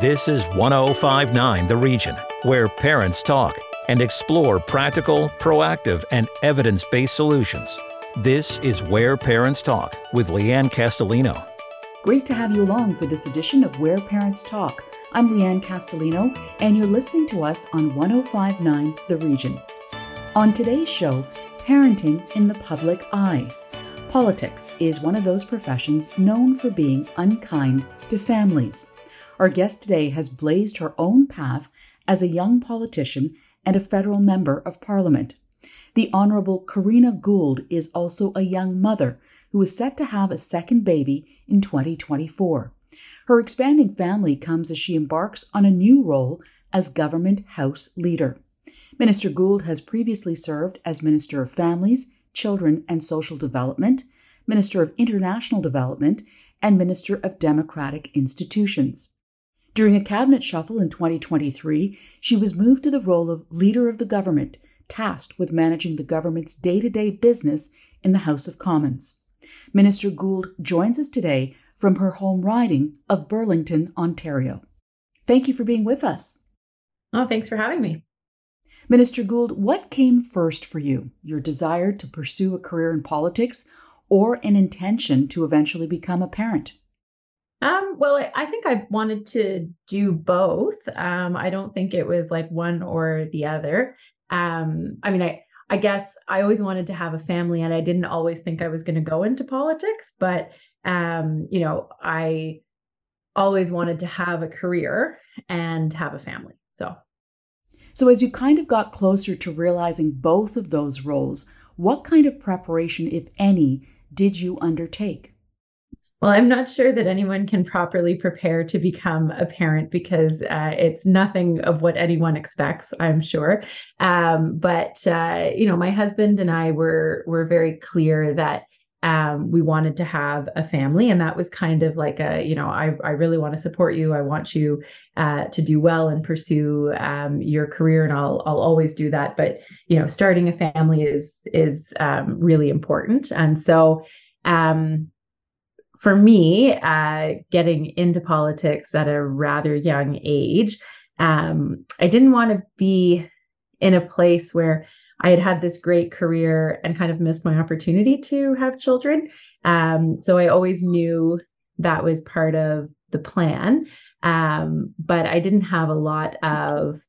This is 1059 The Region, where parents talk and explore practical, proactive, and evidence based solutions. This is Where Parents Talk with Leanne Castellino. Great to have you along for this edition of Where Parents Talk. I'm Leanne Castellino, and you're listening to us on 1059 The Region. On today's show, parenting in the public eye. Politics is one of those professions known for being unkind to families. Our guest today has blazed her own path as a young politician and a federal member of parliament. The Honorable Karina Gould is also a young mother who is set to have a second baby in 2024. Her expanding family comes as she embarks on a new role as Government House Leader. Minister Gould has previously served as Minister of Families, Children and Social Development, Minister of International Development, and Minister of Democratic Institutions. During a cabinet shuffle in 2023, she was moved to the role of Leader of the Government, tasked with managing the government's day to day business in the House of Commons. Minister Gould joins us today from her home riding of Burlington, Ontario. Thank you for being with us. Oh, thanks for having me. Minister Gould, what came first for you? Your desire to pursue a career in politics or an intention to eventually become a parent? Um, well, I think I wanted to do both. Um, I don't think it was like one or the other. Um, I mean, I I guess I always wanted to have a family, and I didn't always think I was going to go into politics. But um, you know, I always wanted to have a career and have a family. So, so as you kind of got closer to realizing both of those roles, what kind of preparation, if any, did you undertake? Well, I'm not sure that anyone can properly prepare to become a parent because uh, it's nothing of what anyone expects. I'm sure, um, but uh, you know, my husband and I were were very clear that um, we wanted to have a family, and that was kind of like a you know, I I really want to support you. I want you uh, to do well and pursue um, your career, and I'll I'll always do that. But you know, starting a family is is um, really important, and so. Um, for me, uh, getting into politics at a rather young age, um, I didn't want to be in a place where I had had this great career and kind of missed my opportunity to have children. Um, so I always knew that was part of the plan. Um, but I didn't have a lot of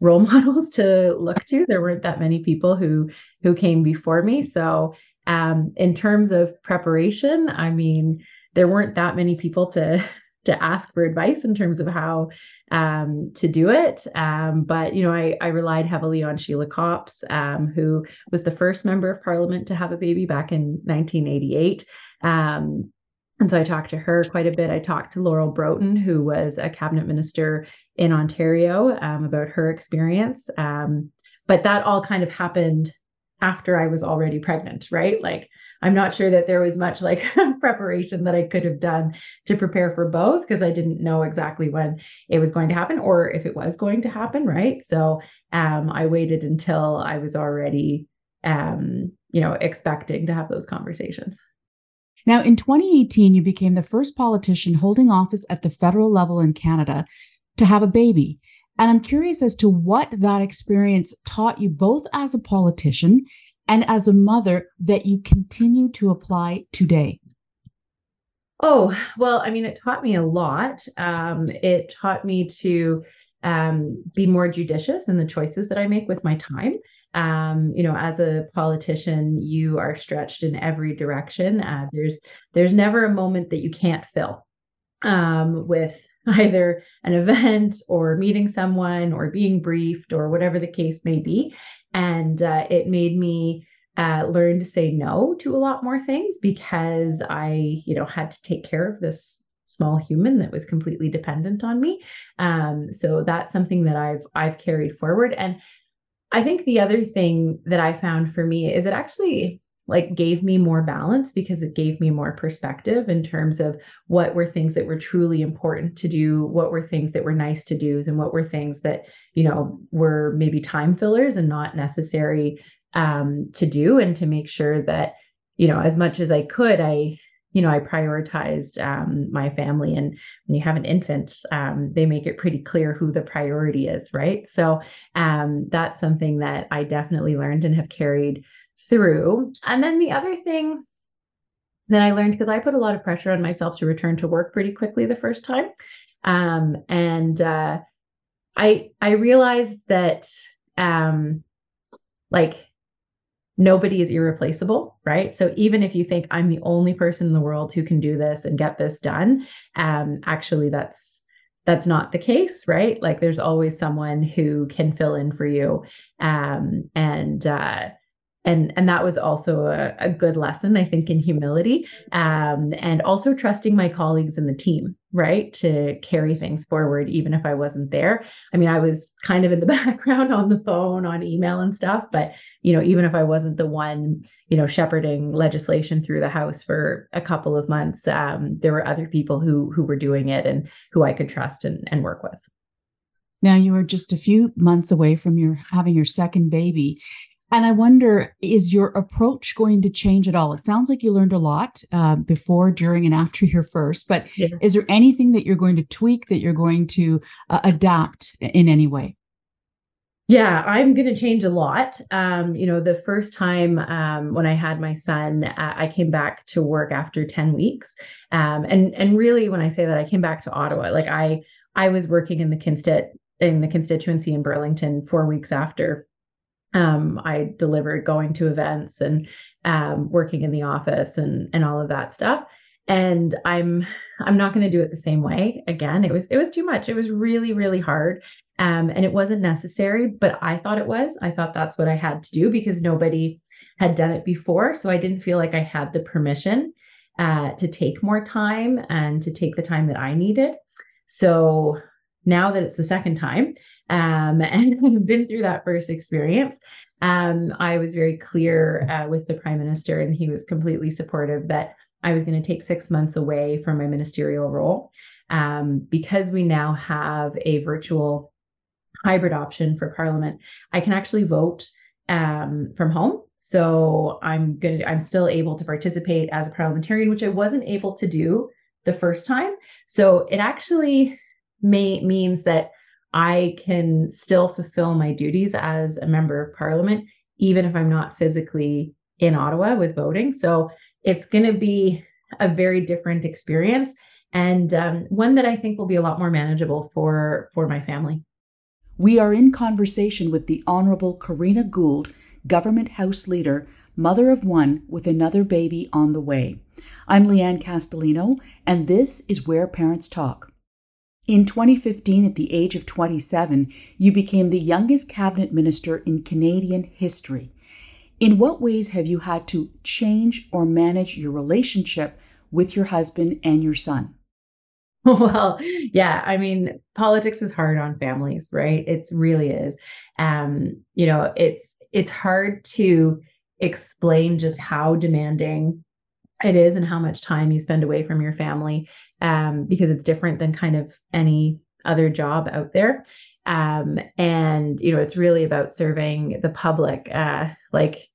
role models to look to. There weren't that many people who who came before me. So um, in terms of preparation, I mean, there weren't that many people to to ask for advice in terms of how um, to do it. Um, but you know, I, I relied heavily on Sheila Copps, um, who was the first member of Parliament to have a baby back in 1988. Um, and so I talked to her quite a bit. I talked to Laurel Broten, who was a cabinet minister in Ontario, um, about her experience. Um, but that all kind of happened after I was already pregnant, right? Like I'm not sure that there was much like preparation that I could have done to prepare for both because I didn't know exactly when it was going to happen or if it was going to happen, right? So um, I waited until I was already, um, you know, expecting to have those conversations. Now, in 2018, you became the first politician holding office at the federal level in Canada to have a baby. And I'm curious as to what that experience taught you both as a politician and as a mother that you continue to apply today? Oh, well, I mean, it taught me a lot. Um, it taught me to um, be more judicious in the choices that I make with my time. Um, you know, as a politician, you are stretched in every direction. Uh, there's there's never a moment that you can't fill um, with either an event or meeting someone or being briefed or whatever the case may be and uh, it made me uh, learn to say no to a lot more things because I, you know, had to take care of this small human that was completely dependent on me. Um, so that's something that I've I've carried forward. And I think the other thing that I found for me is it actually like gave me more balance because it gave me more perspective in terms of what were things that were truly important to do what were things that were nice to do and what were things that you know were maybe time fillers and not necessary um, to do and to make sure that you know as much as i could i you know, I prioritized um, my family. And when you have an infant, um, they make it pretty clear who the priority is, right? So um, that's something that I definitely learned and have carried through. And then the other thing that I learned because I put a lot of pressure on myself to return to work pretty quickly the first time. Um, and uh, I I realized that um, like nobody is irreplaceable, right? So even if you think I'm the only person in the world who can do this and get this done, um, actually that's that's not the case, right? Like there's always someone who can fill in for you, um, and uh, and and that was also a, a good lesson i think in humility um, and also trusting my colleagues in the team right to carry things forward even if i wasn't there. I mean i was kind of in the background on the phone on email and stuff but you know even if i wasn't the one you know shepherding legislation through the house for a couple of months um, there were other people who who were doing it and who i could trust and, and work with. Now you are just a few months away from your having your second baby and I wonder, is your approach going to change at all? It sounds like you learned a lot uh, before, during, and after your first, but yeah. is there anything that you're going to tweak, that you're going to uh, adapt in any way? Yeah, I'm going to change a lot. Um, you know, the first time um, when I had my son, uh, I came back to work after 10 weeks. Um, and and really, when I say that, I came back to Ottawa. Like I I was working in the constit in the constituency in Burlington four weeks after um, I delivered going to events and um, working in the office and and all of that stuff. And I'm I'm not going to do it the same way again. It was it was too much. It was really really hard, um, and it wasn't necessary. But I thought it was. I thought that's what I had to do because nobody had done it before. So I didn't feel like I had the permission uh, to take more time and to take the time that I needed. So now that it's the second time um, and I've been through that first experience, um, I was very clear uh, with the prime minister, and he was completely supportive that I was going to take six months away from my ministerial role um, because we now have a virtual hybrid option for Parliament. I can actually vote um, from home. So I'm good. I'm still able to participate as a parliamentarian, which I wasn't able to do the first time. So it actually may means that I can still fulfill my duties as a member of parliament, even if I'm not physically in Ottawa with voting. So it's going to be a very different experience and um, one that I think will be a lot more manageable for for my family. We are in conversation with the Honorable Karina Gould, Government House Leader, mother of one with another baby on the way. I'm Leanne Castellino, and this is Where Parents Talk. In 2015, at the age of 27, you became the youngest cabinet minister in Canadian history. In what ways have you had to change or manage your relationship with your husband and your son? Well, yeah, I mean, politics is hard on families, right? It really is. Um, you know, it's it's hard to explain just how demanding it is and how much time you spend away from your family um, because it's different than kind of any other job out there. Um, and you know it's really about serving the public uh, like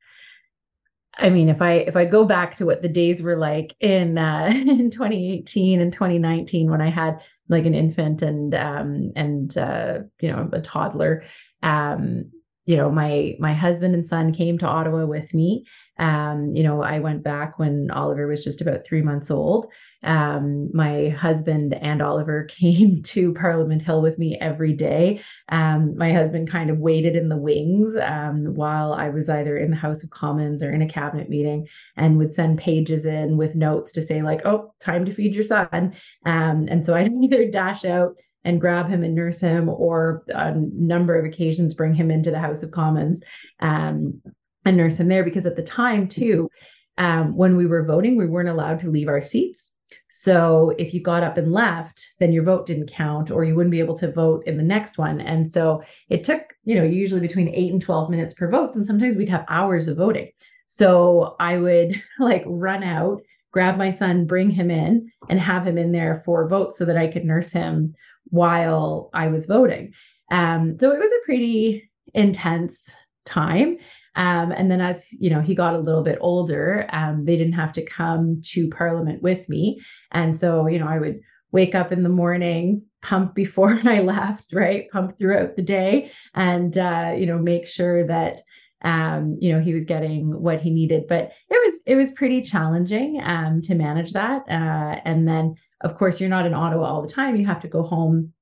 I mean, if I if I go back to what the days were like in uh, in 2018 and 2019 when I had like an infant and um, and uh, you know a toddler, um, you know my my husband and son came to Ottawa with me um, you know, I went back when Oliver was just about three months old. Um, my husband and Oliver came to Parliament Hill with me every day. Um, my husband kind of waited in the wings um, while I was either in the House of Commons or in a cabinet meeting and would send pages in with notes to say, like, oh, time to feed your son. Um, and so I'd either dash out and grab him and nurse him, or on a number of occasions bring him into the House of Commons um, and nurse him there because at the time too um, when we were voting we weren't allowed to leave our seats. So if you got up and left then your vote didn't count or you wouldn't be able to vote in the next one. And so it took you know usually between 8 and 12 minutes per vote and sometimes we'd have hours of voting. So i would like run out grab my son bring him in and have him in there for votes so that i could nurse him while i was voting. Um, so it was a pretty intense time Um, and then as you know, he got a little bit older, um, they didn't have to come to Parliament with me. And so, you know, I would wake up in the morning, pump before I left, right? Pump throughout the day and uh, you know, make sure that um, you know, he was getting what he needed. But it was it was pretty challenging um to manage that. Uh, and then of course you're not in Ottawa all the time. You have to go home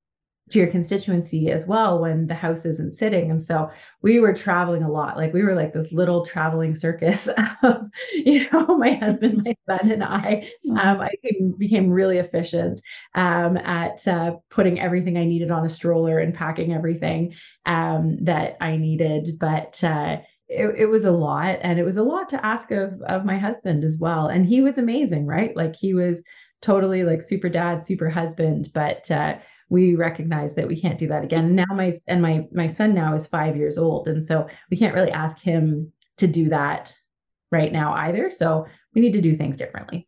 to your constituency as well when the house isn't sitting. And so we were traveling a lot. Like we were like this little traveling circus of, you know, my husband, my son, and I. Mm. Um, I became, became really efficient um, at uh, putting everything I needed on a stroller and packing everything um, that I needed. But uh, it, it was a lot. And it was a lot to ask of, of my husband as well. And he was amazing, right? Like he was totally like super dad, super husband. But uh, we recognize that we can't do that again. Now my and my my son now is five years old, and so we can't really ask him to do that right now either. So we need to do things differently.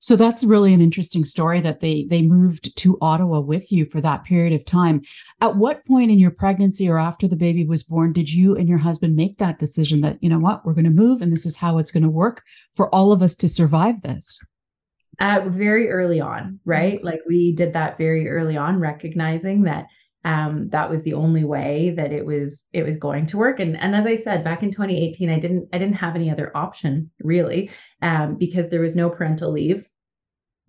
So that's really an interesting story that they they moved to Ottawa with you for that period of time. At what point in your pregnancy or after the baby was born did you and your husband make that decision that you know what we're going to move and this is how it's going to work for all of us to survive this? Uh, very early on, right? Mm-hmm. Like we did that very early on, recognizing that um, that was the only way that it was it was going to work. And and as I said, back in 2018, I didn't I didn't have any other option really, um, because there was no parental leave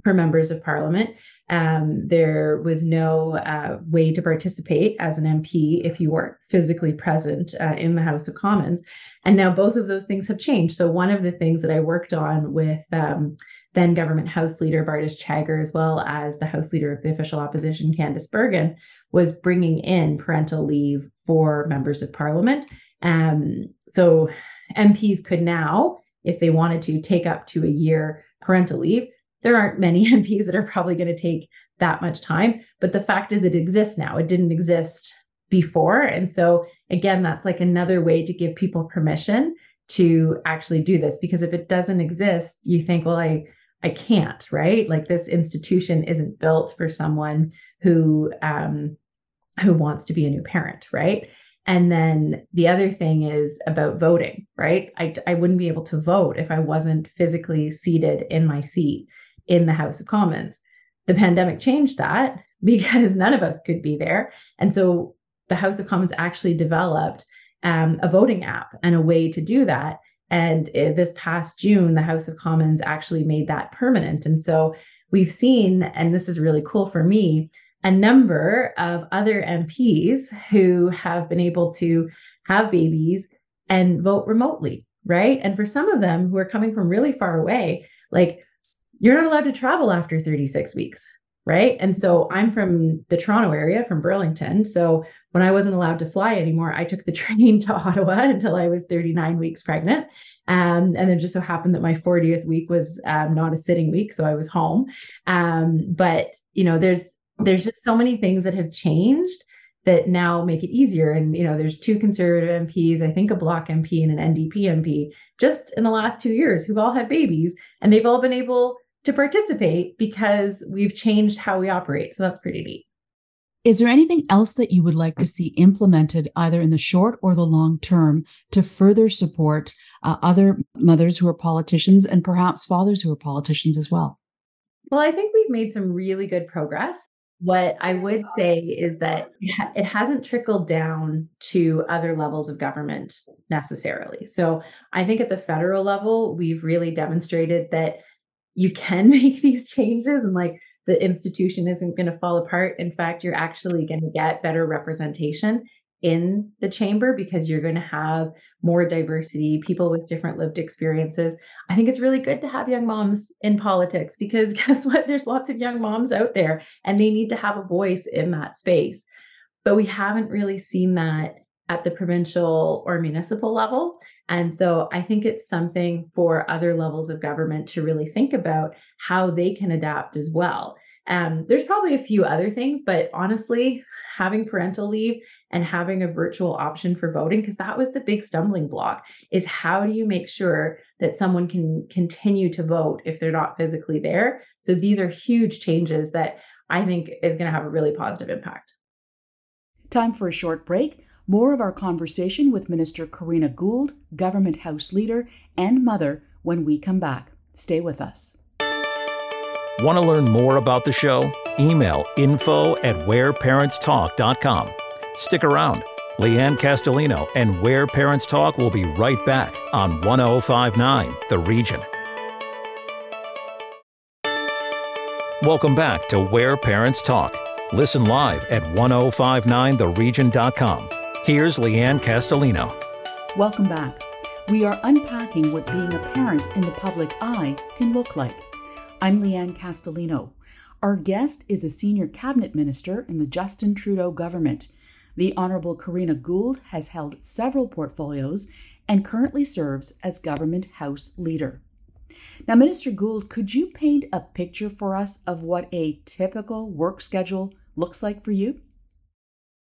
for members of parliament. Um, there was no uh, way to participate as an MP if you weren't physically present uh, in the House of Commons. And now both of those things have changed. So one of the things that I worked on with um, then government House Leader Bardish Chagger, as well as the House Leader of the official opposition, Candice Bergen, was bringing in parental leave for members of parliament. Um, so MPs could now, if they wanted to, take up to a year parental leave. There aren't many MPs that are probably going to take that much time, but the fact is it exists now. It didn't exist before. And so, again, that's like another way to give people permission to actually do this because if it doesn't exist, you think, well, I I can't, right? Like this institution isn't built for someone who um, who wants to be a new parent, right? And then the other thing is about voting, right? I, I wouldn't be able to vote if I wasn't physically seated in my seat in the House of Commons. The pandemic changed that because none of us could be there. And so the House of Commons actually developed um, a voting app and a way to do that. And this past June, the House of Commons actually made that permanent. And so we've seen, and this is really cool for me, a number of other MPs who have been able to have babies and vote remotely, right? And for some of them who are coming from really far away, like you're not allowed to travel after 36 weeks, right? And so I'm from the Toronto area, from Burlington. So when I wasn't allowed to fly anymore, I took the train to Ottawa until I was 39 weeks pregnant. Um, and then just so happened that my 40th week was um, not a sitting week, so I was home. Um, but you know, there's there's just so many things that have changed that now make it easier. And you know, there's two conservative MPs, I think a Bloc MP and an NDP MP, just in the last two years who've all had babies, and they've all been able to participate because we've changed how we operate. So that's pretty neat. Is there anything else that you would like to see implemented either in the short or the long term to further support uh, other mothers who are politicians and perhaps fathers who are politicians as well? Well, I think we've made some really good progress. What I would say is that it hasn't trickled down to other levels of government necessarily. So I think at the federal level, we've really demonstrated that you can make these changes and like the institution isn't going to fall apart. In fact, you're actually going to get better representation in the chamber because you're going to have more diversity, people with different lived experiences. I think it's really good to have young moms in politics because guess what? There's lots of young moms out there and they need to have a voice in that space. But we haven't really seen that at the provincial or municipal level. And so I think it's something for other levels of government to really think about how they can adapt as well. Um, there's probably a few other things, but honestly, having parental leave and having a virtual option for voting, because that was the big stumbling block, is how do you make sure that someone can continue to vote if they're not physically there? So these are huge changes that I think is going to have a really positive impact. Time for a short break. More of our conversation with Minister Karina Gould, Government House Leader and mother, when we come back. Stay with us. Want to learn more about the show? Email info at whereparentstalk.com. Stick around. Leanne Castellino and Where Parents Talk will be right back on 1059 The Region. Welcome back to Where Parents Talk. Listen live at 1059theregion.com. Here's Leanne Castellino. Welcome back. We are unpacking what being a parent in the public eye can look like. I'm Leanne Castellino. Our guest is a senior cabinet minister in the Justin Trudeau government. The Honorable Karina Gould has held several portfolios and currently serves as government house leader. Now, Minister Gould, could you paint a picture for us of what a typical work schedule looks like for you?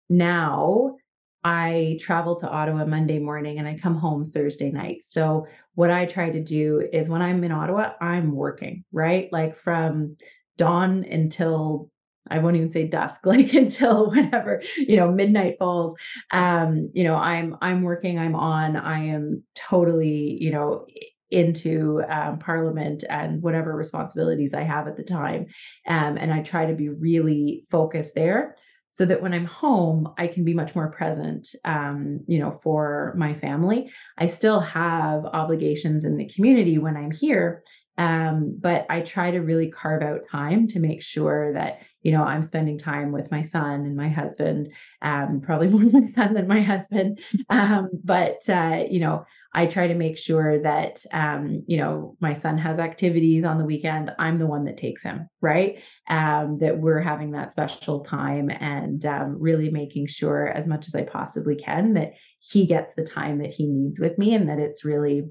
Now, I travel to Ottawa Monday morning and I come home Thursday night. So, what I try to do is when I'm in Ottawa, I'm working, right? Like from dawn until I won't even say dusk, like until whenever, you know, midnight falls. Um, you know, I'm I'm working, I'm on, I am totally, you know, into um, parliament and whatever responsibilities I have at the time. Um, and I try to be really focused there so that when I'm home, I can be much more present, um, you know, for my family. I still have obligations in the community when I'm here, um, but I try to really carve out time to make sure that, you know, I'm spending time with my son and my husband, um, probably more my son than my husband. Um, but, uh, you know, I try to make sure that, um, you know, my son has activities on the weekend. I'm the one that takes him, right? Um, that we're having that special time and um, really making sure, as much as I possibly can, that he gets the time that he needs with me and that it's really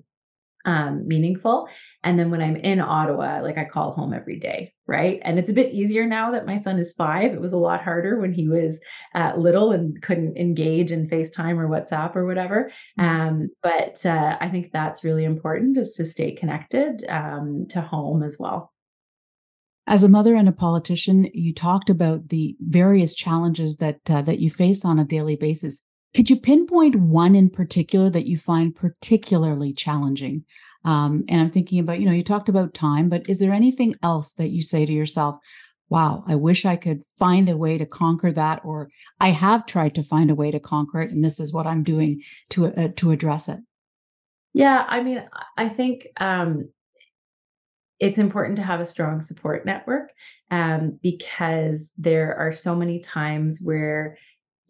um, meaningful. And then when I'm in Ottawa, like I call home every day, right? And it's a bit easier now that my son is five. It was a lot harder when he was uh, little and couldn't engage in FaceTime or WhatsApp or whatever. Mm-hmm. Um, but uh, I think that's really important is to stay connected um, to home as well. As a mother and a politician, you talked about the various challenges that uh, that you face on a daily basis. Could you pinpoint one in particular that you find particularly challenging? Um, and I'm thinking about, you know, you talked about time, but is there anything else that you say to yourself, wow, I wish I could find a way to conquer that, or I have tried to find a way to conquer it, and this is what I'm doing to uh, to address it? Yeah, I mean, I think um, it's important to have a strong support network um, because there are so many times where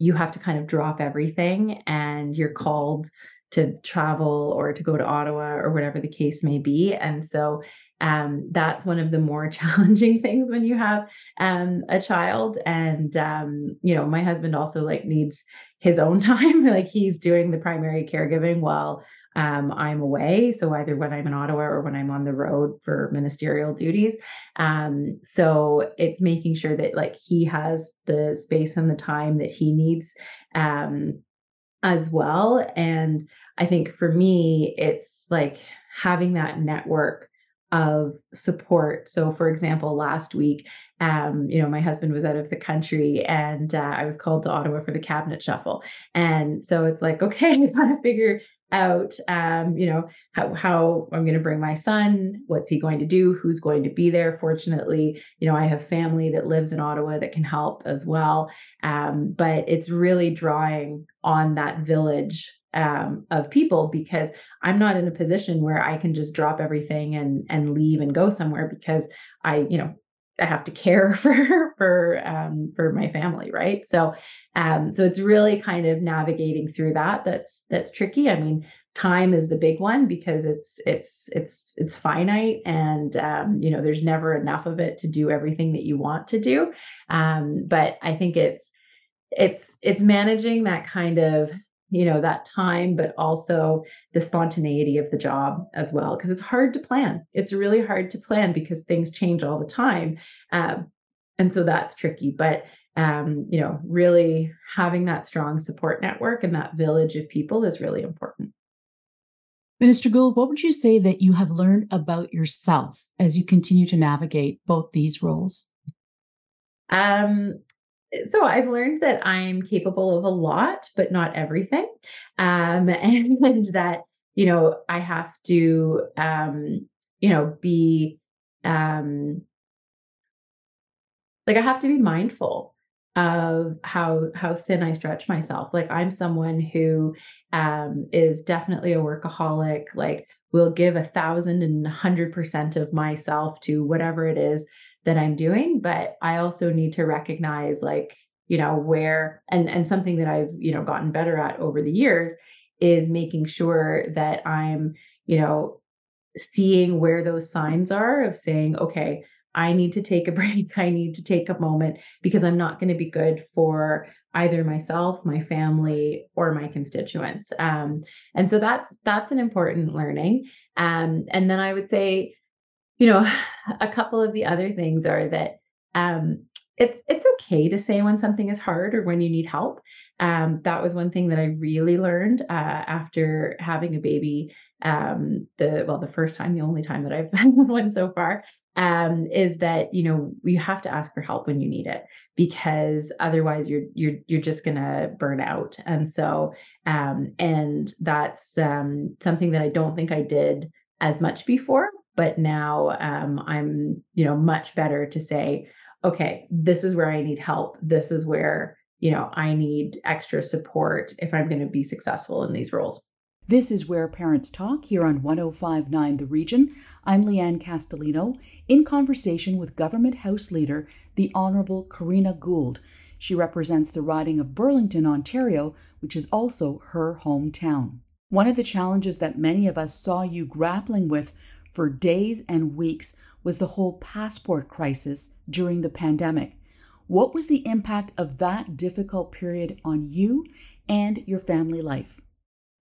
you have to kind of drop everything and you're called to travel or to go to Ottawa or whatever the case may be. And so um, that's one of the more challenging things when you have um, a child. And um, you know, my husband also like needs his own time. like he's doing the primary caregiving while um, I'm away. So either when I'm in Ottawa or when I'm on the road for ministerial duties. Um, so it's making sure that like he has the space and the time that he needs um, as well. And I think for me, it's like having that network of support. So, for example, last week, um, you know, my husband was out of the country and uh, I was called to Ottawa for the cabinet shuffle. And so it's like, okay, I got to figure out um, you know how, how i'm going to bring my son what's he going to do who's going to be there. Fortunately you know i have family that lives in ottawa that can help as well um, but it's really drawing on that village um, of people because i'm not in a position where i can just drop everything and and leave and go somewhere because i you know I have to care for for um, for my family, right? So, um, so it's really kind of navigating through that. That's that's tricky. I mean, time is the big one because it's it's it's it's finite, and um, you know, there's never enough of it to do everything that you want to do. Um, but I think it's it's it's managing that kind of you know that time but also the spontaneity of the job as well because it's hard to plan. It's really hard to plan because things change all the time um, and so that's tricky. But um, you know really having that strong support network and that village of people is really important. Minister gould what would you say that you have learned about yourself as you continue to navigate both these roles? Um so I've learned that I'm capable of a lot, but not everything. Um, and, and that, you know, I have to, um, you know, be, um, like I have to be mindful of how how thin I stretch myself. Like I'm someone who um, is definitely a workaholic. Like will give a thousand and a hundred percent of myself to whatever it is that I'm doing. But I also need to recognize like you know where and and something that I've you know gotten better at over the years is making sure that I'm you know seeing where those signs are of saying okay I need to take a break. I need to take a moment because I'm not going to be good for either myself, my family, or my constituents. Um, and so that's that's an important learning. Um, and then I would say, you know, a couple of the other things are that um, it's it's okay to say when something is hard or when you need help. Um, that was one thing that I really learned uh, after having a baby. Um, the well, the first time, the only time that I've had one so far, um, is that you know you have to ask for help when you need it because otherwise you're you're you're just gonna burn out. And so, um, and that's um, something that I don't think I did as much before, but now um, I'm you know much better to say, okay, this is where I need help. This is where you know I need extra support if I'm going to be successful in these roles. This is Where Parents Talk here on 1059 The Region. I'm Leanne Castellino in conversation with Government House Leader, the Honourable Karina Gould. She represents the riding of Burlington, Ontario, which is also her hometown. One of the challenges that many of us saw you grappling with for days and weeks was the whole passport crisis during the pandemic. What was the impact of that difficult period on you and your family life?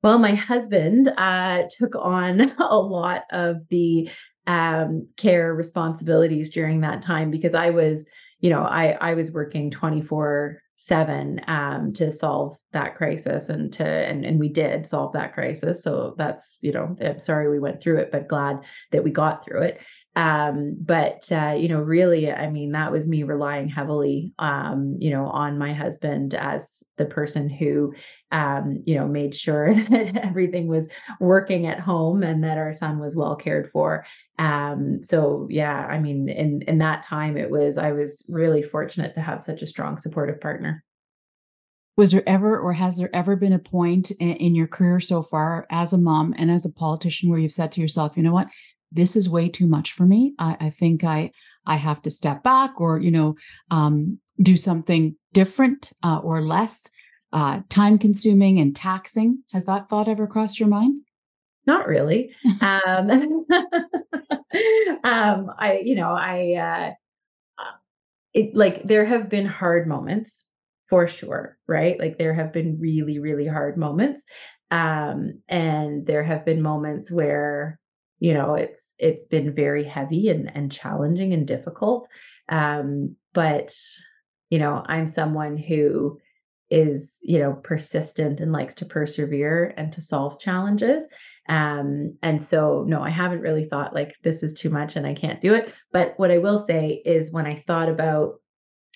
Well, my husband uh, took on a lot of the um, care responsibilities during that time because I was, you know, I I was working twenty four seven um, to solve that crisis and to and and we did solve that crisis. So that's you know, I'm sorry we went through it, but glad that we got through it um, but uh, you know really i mean that was me relying heavily um, you know on my husband as the person who um, you know made sure that everything was working at home and that our son was well cared for. Um, so yeah i mean in in that time it was i was really fortunate to have such a strong supportive partner. Was there ever or has there ever been a point in, in, your career so far as a mom and as a politician where you've said to yourself you know what this is way too much for me. I, I think I I have to step back or you know um, do something different uh, or less uh, time consuming and taxing. Has that thought ever crossed your mind? Not really. um, um, I you know I uh, it like there have been hard moments for sure, right? Like there have been really really hard moments, um, and there have been moments where you know it's it's been very heavy and and challenging and difficult um but you know i'm someone who is you know persistent and likes to persevere and to solve challenges um and so no i haven't really thought like this is too much and i can't do it but what i will say is when i thought about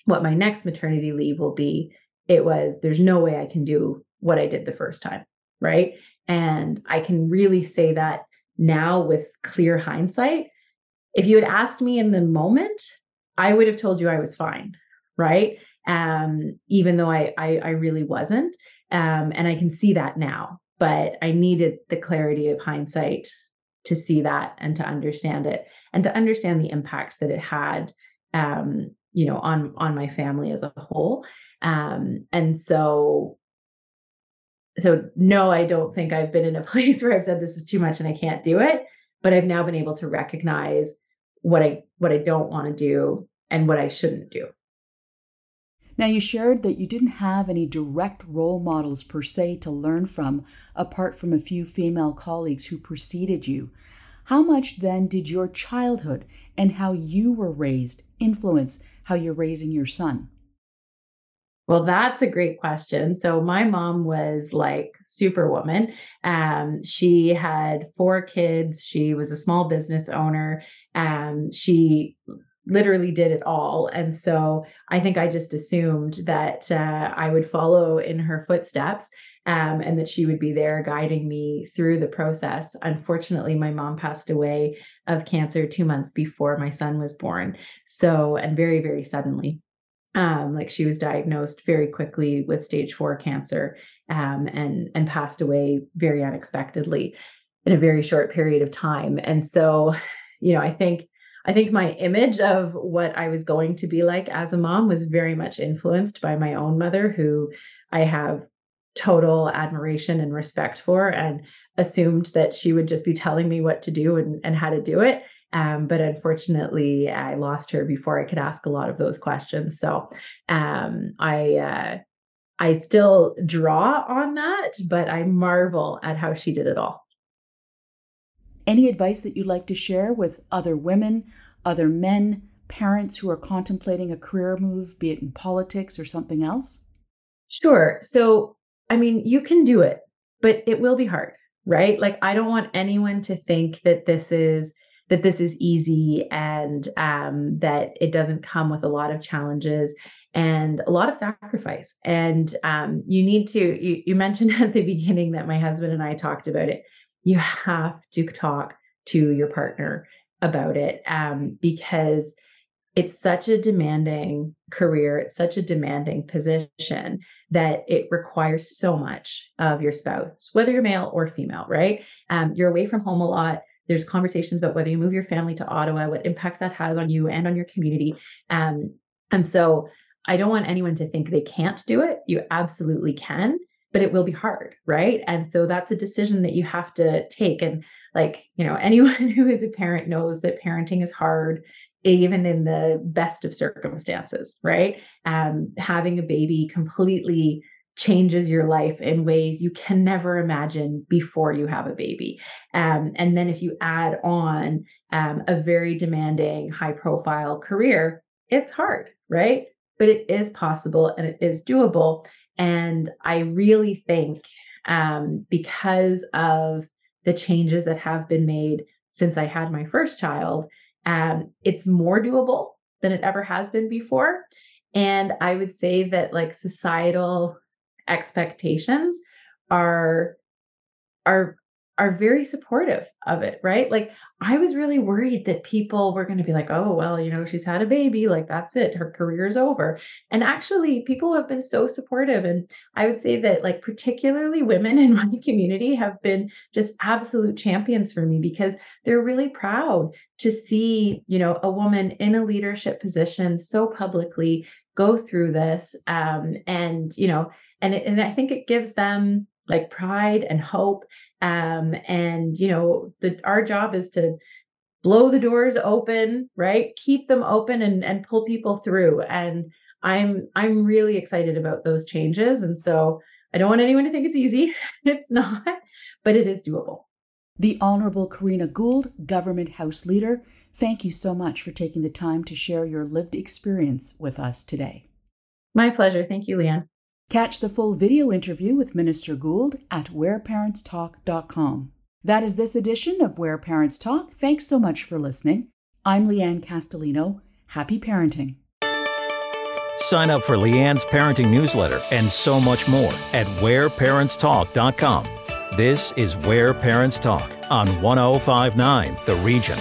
what my next maternity leave will be it was there's no way i can do what i did the first time right? And i can really say that now with clear hindsight, if you had asked me in the moment, I would have told you I was fine, right? Um, even though I, I, I really wasn't, um, and I can see that now. But I needed the clarity of hindsight to see that and to understand it, and to understand the impacts that it had, um, you know, on on my family as a whole. Um, and so so no i don't think i've been in a place where i've said this is too much and i can't do it but i've now been able to recognize what i what i don't want to do and what i shouldn't do. Now you shared that you didn't have any direct role models per se to learn from apart from a few female colleagues who preceded you. How much then did your childhood and how you were raised influence how you're raising your son well, that's a great question. So my mom was like superwoman. Um, she had four kids. She was a small business owner. Um, she literally did it all. And so I think I just assumed that uh, I would follow in her footsteps um, and that she would be there guiding me through the process. Unfortunately, my mom passed away of cancer two months before my son was born. So, and very, very suddenly. Um, like she was diagnosed very quickly with stage four cancer um, and and passed away very unexpectedly in a very short period of time. And so, you know, I think I think my image of what I was going to be like as a mom was very much influenced by my own mother, who I have total admiration and respect for, and assumed that she would just be telling me what to do and, and how to do it. Um, but unfortunately, I lost her before I could ask a lot of those questions. So um, I uh, I still draw on that, but I marvel at how she did it all. Any advice that you'd like to share with other women, other men, parents who are contemplating a career move, be it in politics or something else? Sure. So, I mean, you can do it, but it will be hard, right? Like, I don't want anyone to think that this is that this is easy and um, that it doesn't come with a lot of challenges and a lot of sacrifice. And um, you need to, you, you mentioned at the beginning that my husband and I talked about it you have to talk to your partner about it um, because it's such a demanding career, it's such a demanding position that it requires so much of your spouse, whether you're male or female, right? Um, you're away from home a lot. There's conversations about whether you move your family to Ottawa, what impact that has on you and on your community. Um, and so I don't want anyone to think they can't do it. You absolutely can but it will be hard, right? And so that's a decision that you have to take. And like, you know, anyone who is a parent knows that parenting is hard, even in the best of circumstances, right? Um, having a baby completely changes your life in ways you can never imagine before you have a baby. Um, and then if you add on um, a very demanding, high profile career, it's hard, right? But it is possible and it is doable. And I really think um, because of the changes that have been made since I had my first child, um, it's more doable than it ever has been before. And I would say that like societal expectations are are are very supportive of it, right? Like I was really worried that people were going to be like, "Oh, well, you know, she's had a baby, like that's it, her career's over." And actually, people have been so supportive and I would say that like particularly women in my community have been just absolute champions for me because they're really proud to see, you know, a woman in a leadership position so publicly go through this um and, you know, and it, and I think it gives them like pride and hope um, and you know the our job is to blow the doors open right keep them open and and pull people through and i'm i'm really excited about those changes and so i don't want anyone to think it's easy it's not but it is doable the Honorable Karina Gould, Government House Leader, thank you so much for taking the time to share your lived experience with us today. My pleasure. Thank you, Leanne. Catch the full video interview with Minister Gould at whereparentstalk.com. That is this edition of Where Parents Talk. Thanks so much for listening. I'm Leanne Castellino. Happy parenting. Sign up for Leanne's parenting newsletter and so much more at whereparentstalk.com. This is Where Parents Talk on 1059 The Region.